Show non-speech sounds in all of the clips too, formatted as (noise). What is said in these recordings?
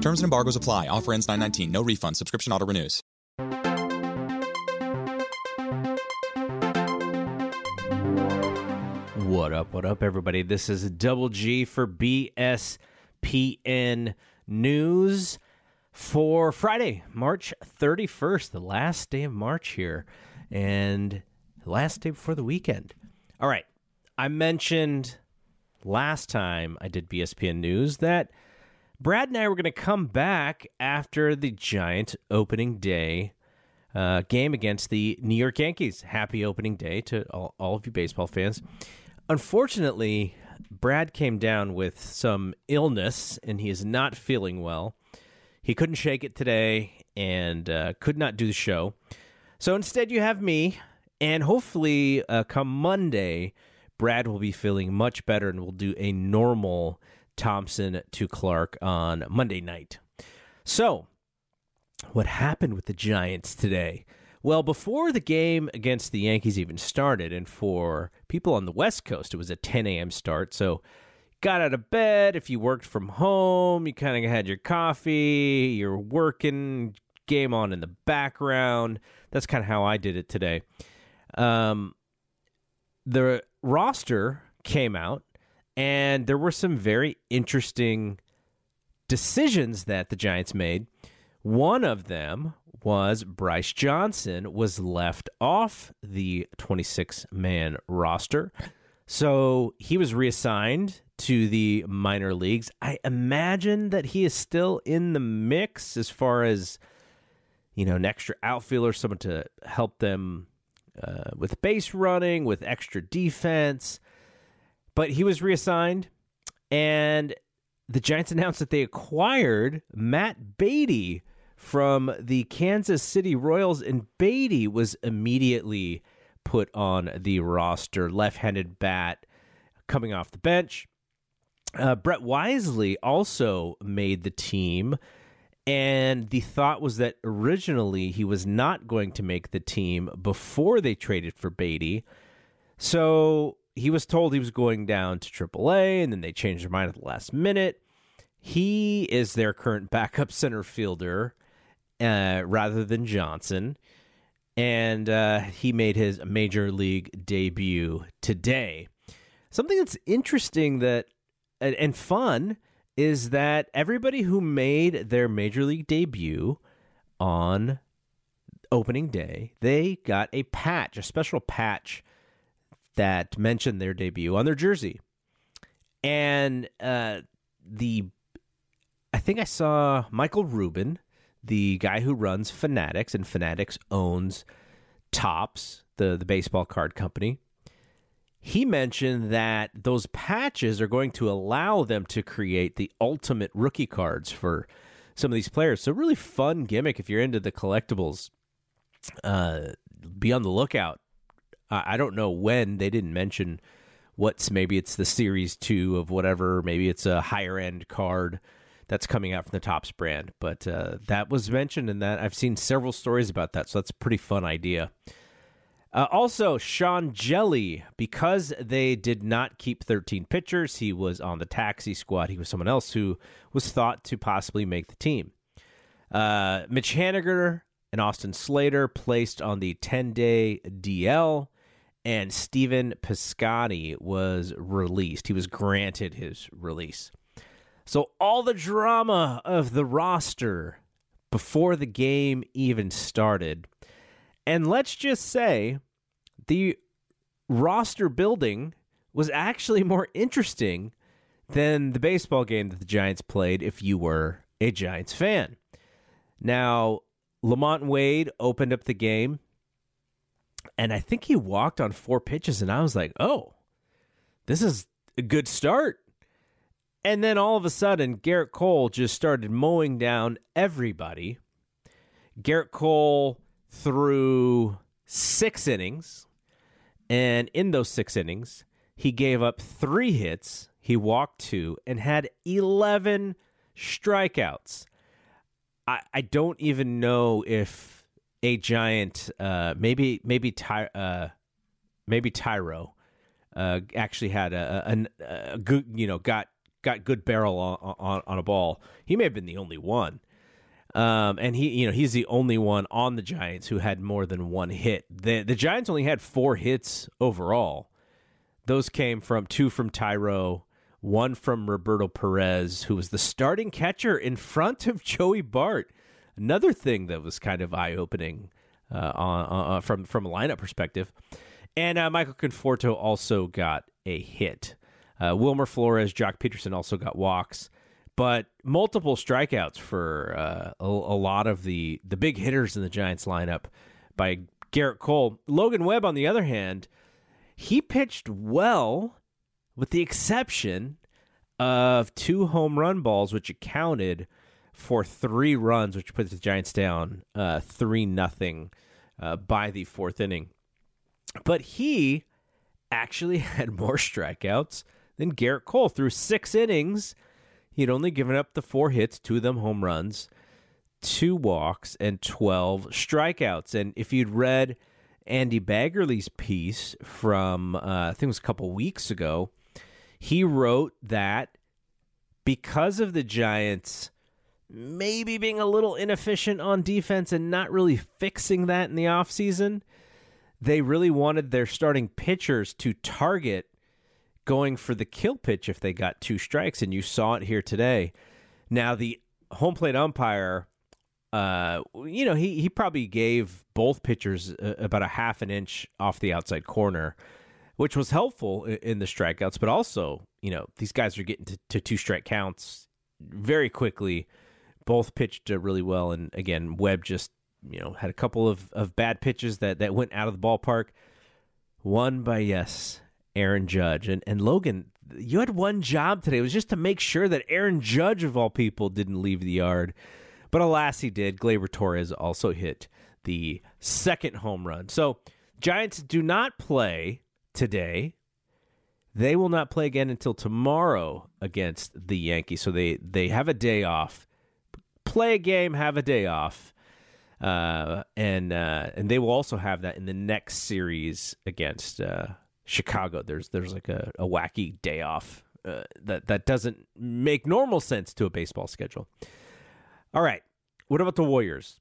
Terms and embargoes apply. Offer ends 919. No refund. Subscription auto renews. What up, what up, everybody? This is Double G for BSPN News for Friday, March 31st, the last day of March here, and last day before the weekend. All right, I mentioned last time I did BSPN News that Brad and I were going to come back after the Giant opening day uh, game against the New York Yankees. Happy opening day to all, all of you baseball fans. Unfortunately, Brad came down with some illness and he is not feeling well. He couldn't shake it today and uh, could not do the show. So instead, you have me, and hopefully, uh, come Monday, Brad will be feeling much better and we'll do a normal Thompson to Clark on Monday night. So, what happened with the Giants today? Well, before the game against the Yankees even started, and for people on the West Coast, it was a 10 a.m. start. So, got out of bed. If you worked from home, you kind of had your coffee, you're working, game on in the background. That's kind of how I did it today. Um, the roster came out, and there were some very interesting decisions that the Giants made. One of them was Bryce Johnson was left off the 26 man roster. So he was reassigned to the minor leagues. I imagine that he is still in the mix as far as, you know, an extra outfielder, someone to help them uh, with base running, with extra defense. But he was reassigned, and the Giants announced that they acquired Matt Beatty from the Kansas City Royals, and Beatty was immediately put on the roster. Left handed bat coming off the bench. Uh, Brett Wisely also made the team. And the thought was that originally he was not going to make the team before they traded for Beatty. So he was told he was going down to AAA, and then they changed their mind at the last minute. He is their current (laughs) backup center fielder uh, rather than Johnson. And uh, he made his major league debut today. Something that's interesting that and, and fun is that everybody who made their major league debut on opening day, they got a patch, a special patch that mentioned their debut on their jersey. And uh, the, I think I saw Michael Rubin, the guy who runs Fanatics, and Fanatics owns Topps, the the baseball card company he mentioned that those patches are going to allow them to create the ultimate rookie cards for some of these players. So, really fun gimmick if you're into the collectibles. Uh, be on the lookout. I don't know when they didn't mention what's maybe it's the series two of whatever, maybe it's a higher end card that's coming out from the Topps brand. But uh, that was mentioned, and that I've seen several stories about that. So that's a pretty fun idea. Uh, also, Sean Hjelle, because they did not keep 13 pitchers, he was on the taxi squad. He was someone else who was thought to possibly make the team. Uh, Mitch Haniger and Austin Slater placed on the 10 day DL, and Stephen Piscotty was released. He was granted his release. So, all the drama of the roster before the game even started. And let's just say the roster building was actually more interesting than the baseball game that the Giants played if you were a Giants fan. Now, LaMonte Wade opened up the game, and I think he walked on four pitches, and I was like, oh, this is a good start. And then all of a sudden, Gerrit Cole just started mowing down everybody. Gerrit Cole threw six innings, and in those six innings, he gave up three hits, he walked two, and had 11 strikeouts. I, I don't even know if a giant, uh, maybe maybe Ty, uh, maybe Thairo, uh, actually had a, a, a, good, you know, got got good barrel on, on, on a ball. He may have been the only one. Um, and he, you know, he's the only one on the Giants who had more than one hit. The the Giants only had four hits overall. Those came from two from Thairo, one from Roberto Perez, who was the starting catcher in front of Joey Bart. Another thing that was kind of eye opening uh, on, uh, from from a lineup perspective. And uh, Michael Conforto also got a hit. Uh, Wilmer Flores, Joc Pederson also got walks, but multiple strikeouts for uh, a, a, lot of the the big hitters in the Giants lineup by Gerrit Cole. Logan Webb, on the other hand, he pitched well, with the exception of two home run balls, which accounted for three runs, which puts the Giants down uh, three nothing uh, by the fourth inning. But he actually (laughs) had more strikeouts than Gerrit Cole through six innings. He'd only given up the four hits, two of them home runs, two walks, and 12 strikeouts. And if you'd read Andy Baggarly's piece from, uh, I think it was a couple weeks ago, he wrote that because of the Giants maybe being a little inefficient on defense and not really fixing that in the offseason, they really wanted their starting pitchers to target going for the kill pitch if they got two strikes, and you saw it here today. Now the home plate umpire, uh, you know, he he probably gave both pitchers about a half an inch off the outside corner, which was helpful in the strikeouts. But also, you know, these guys are getting to, to two strike counts very quickly. Both pitched uh, really well, and again, Webb just you know had a couple of, of bad pitches that that went out of the ballpark. One by yes, Aaron Judge. And and Logan, you had one job today. It was just to make sure that Aaron Judge of all people didn't leave the yard. But alas, he did. Gleyber Torres also hit the second home run. So Giants do not play today. They will not play again until tomorrow against the Yankees. So they they have a day off. Play a game, have a day off. Uh, and uh, and they will also have that in the next series against uh, Chicago. There's there's like a, a wacky day off uh, that that doesn't make normal sense to a baseball schedule. All right, what about the Warriors?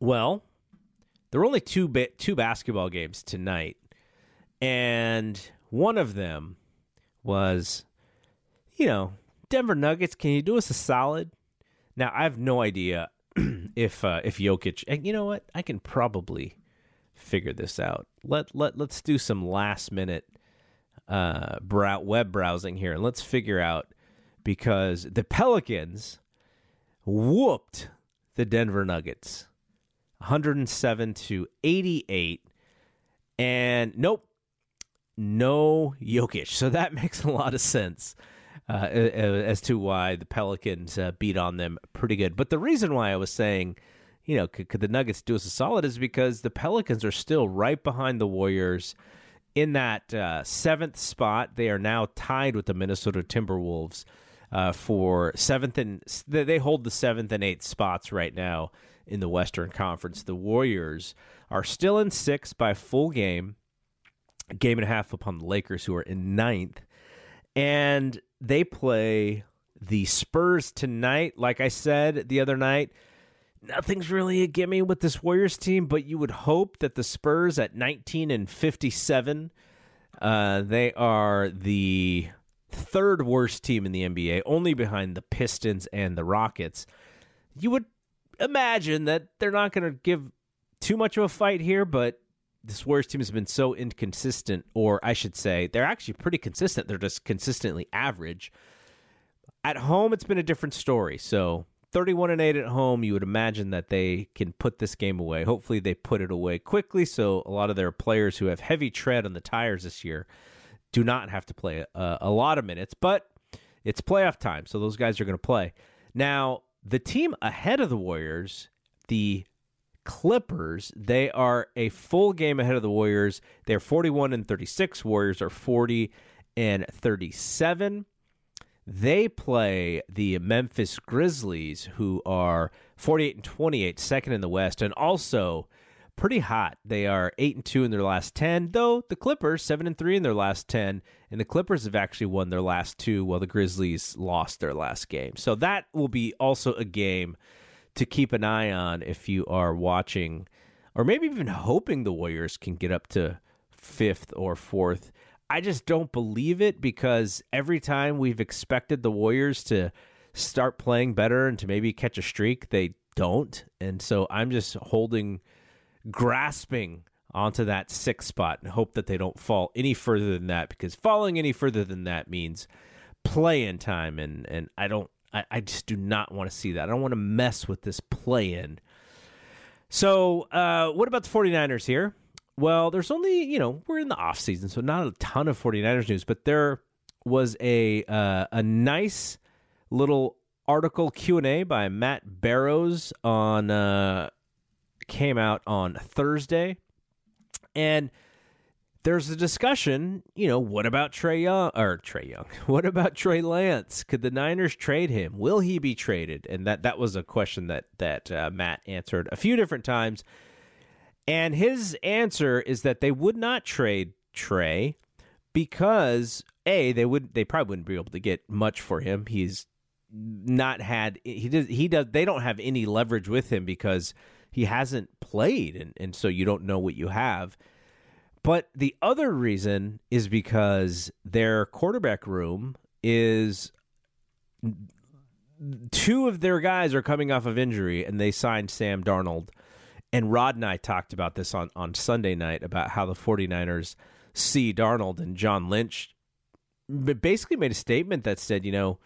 Well, there were only two ba- two basketball games tonight, and one of them was, you know, Denver Nuggets. Can you do us a solid? Now I have no idea (clears throat) if uh, if Jokic. And you know what? I can probably figure this out. Let let let's do some last minute uh brow- web browsing here and let's figure out because the Pelicans whooped the Denver Nuggets 107 to 88 and nope no Jokic. So that (laughs) makes a lot of sense. Uh, as to why the Pelicans uh, beat on them pretty good. But the reason why I was saying you know, could, could the Nuggets do us a solid is because the Pelicans are still right behind the Warriors in that uh, seventh spot. They are now tied with the Minnesota Timberwolves uh, for seventh and they hold the seventh and eighth spots right now in the Western Conference. The Warriors are still in sixth by full game, game and a half upon the Lakers, who are in ninth, and they play the Spurs tonight. Like I said the other night nothing's really a gimme with this Warriors team, but you would hope that the Spurs at 19 and 57, uh, they are the third worst team in the NBA, only behind the Pistons and the Rockets. You would imagine that they're not going to give too much of a fight here, but this Warriors team has been so inconsistent, or I should say, they're actually pretty consistent. They're just consistently average. At home, it's been a different story. So 31 and 8 at home, you would imagine that they can put this game away. Hopefully, they put it away quickly so a lot of their players who have heavy tread on the tires this year do not have to play a, a lot of minutes. But it's playoff time, so those guys are going to play. Now, the team ahead of the Warriors, the Clippers, they are a full game ahead of the Warriors. They're 41 and 36. Warriors are 40 and 37. They play the Memphis Grizzlies, who are 48 and 28, second in the West, and also pretty hot. They are 8 and 2 in their last 10, though the Clippers 7 and 3 in their last 10, and the Clippers have actually won their last two while the Grizzlies lost their last game. So that will be also a game to keep an eye on if you are watching or maybe even hoping the Warriors can get up to 5th or 4th. I just don't believe it because every time we've expected the Warriors to start playing better and to maybe catch a streak, they don't. And so I'm just holding grasping onto that sixth spot and hope that they don't fall any further than that because falling any further than that means play in time and and I don't I, I just do not want to see that. I don't want to mess with this play in. So uh, what about the 49ers here? Well, there's only, you know, we're in the off season, so not a ton of 49ers news, but there was a uh, a nice little article Q&A by Matt Barrows on uh, came out on Thursday. And there's a discussion, you know, what about Trey Young or Trey Young? (laughs) What about Trey Lance? Could the Niners trade him? Will he be traded? And that that was a question that that uh, Matt answered a few different times. And his answer is that they would not trade Trey because a they would they probably wouldn't be able to get much for him. He's not had he does he does they don't have any leverage with him because he hasn't played, and, and so you don't know what you have. But the other reason is because their quarterback room is two of their guys are coming off of injury, and they signed Sam Darnold. And Rod and I talked about this on, on Sunday night about how the 49ers see Darnold and John Lynch basically made a statement that said, you know,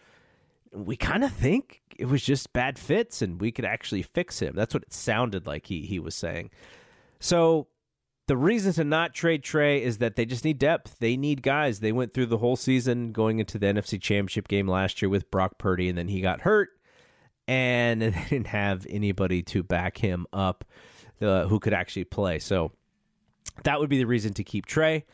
we kind of think it was just bad fits and we could actually fix him. That's what it sounded like he he was saying. So the reason to not trade Trey is that they just need depth. They need guys. They went through the whole season going into the NFC Championship game last year with Brock Purdy, and then he got hurt, and (laughs) they didn't have anybody to back him up uh, who could actually play. So that would be the reason to keep Trey.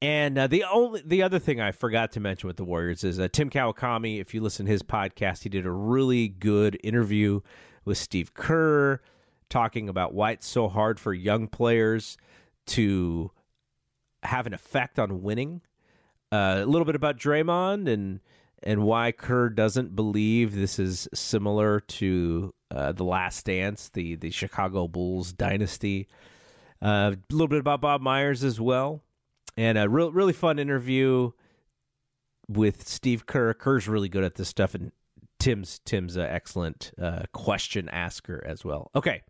And uh, the only the other thing I forgot to mention with the Warriors is uh, Tim Kawakami. If you listen to his podcast, he did a really good interview with Steve Kerr, talking about why it's so hard for young players to have an effect on winning. Uh, a little bit about Draymond and and why Kerr doesn't believe this is similar to uh, the Last Dance, the the Chicago Bulls dynasty. Uh, a little bit about Bob Myers as well and a real really fun interview with Steve Kerr. Kerr's really good at this stuff, and Tim's Tim's an excellent uh, question asker as well. Okay,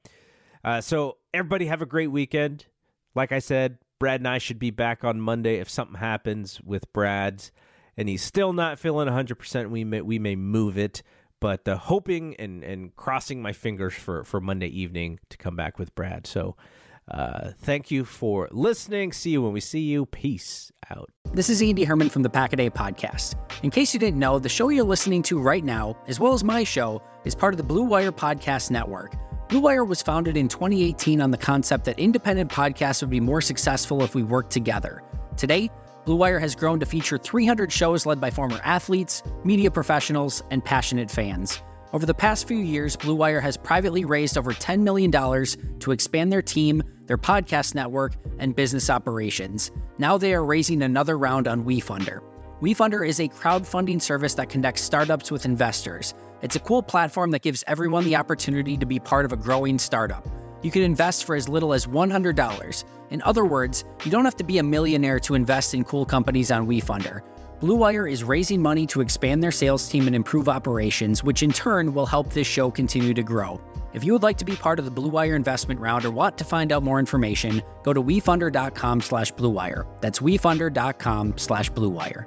uh, so everybody have a great weekend. Like I said, Brad and I should be back on Monday if something happens with Brad's and he's still not feeling 100%. We may we may move it, but uh, hoping and and crossing my fingers for for Monday evening to come back with Brad. So. Uh, thank you for listening. See you when we see you. Peace out. This is Andy Herman from the Pack Day podcast. In case you didn't know, the show you're listening to right now, as well as my show, is part of the Blue Wire Podcast Network. Blue Wire was founded in 2018 on the concept that independent podcasts would be more successful if we worked together. Today, Blue Wire has grown to feature 300 shows led by former athletes, media professionals, and passionate fans. Over the past few years, Blue Wire has privately raised over $10 million to expand their team, their podcast network, and business operations. Now they are raising another round on WeFunder. WeFunder is a crowdfunding service that connects startups with investors. It's a cool platform that gives everyone the opportunity to be part of a growing startup. You can invest for as little as $100. In other words, you don't have to be a millionaire to invest in cool companies on WeFunder. Blue Wire is raising money to expand their sales team and improve operations, which in turn will help this show continue to grow. If you would like to be part of the Blue Wire investment round or want to find out more information, go to wefunder.com slash bluewire. That's wefunder.com slash bluewire.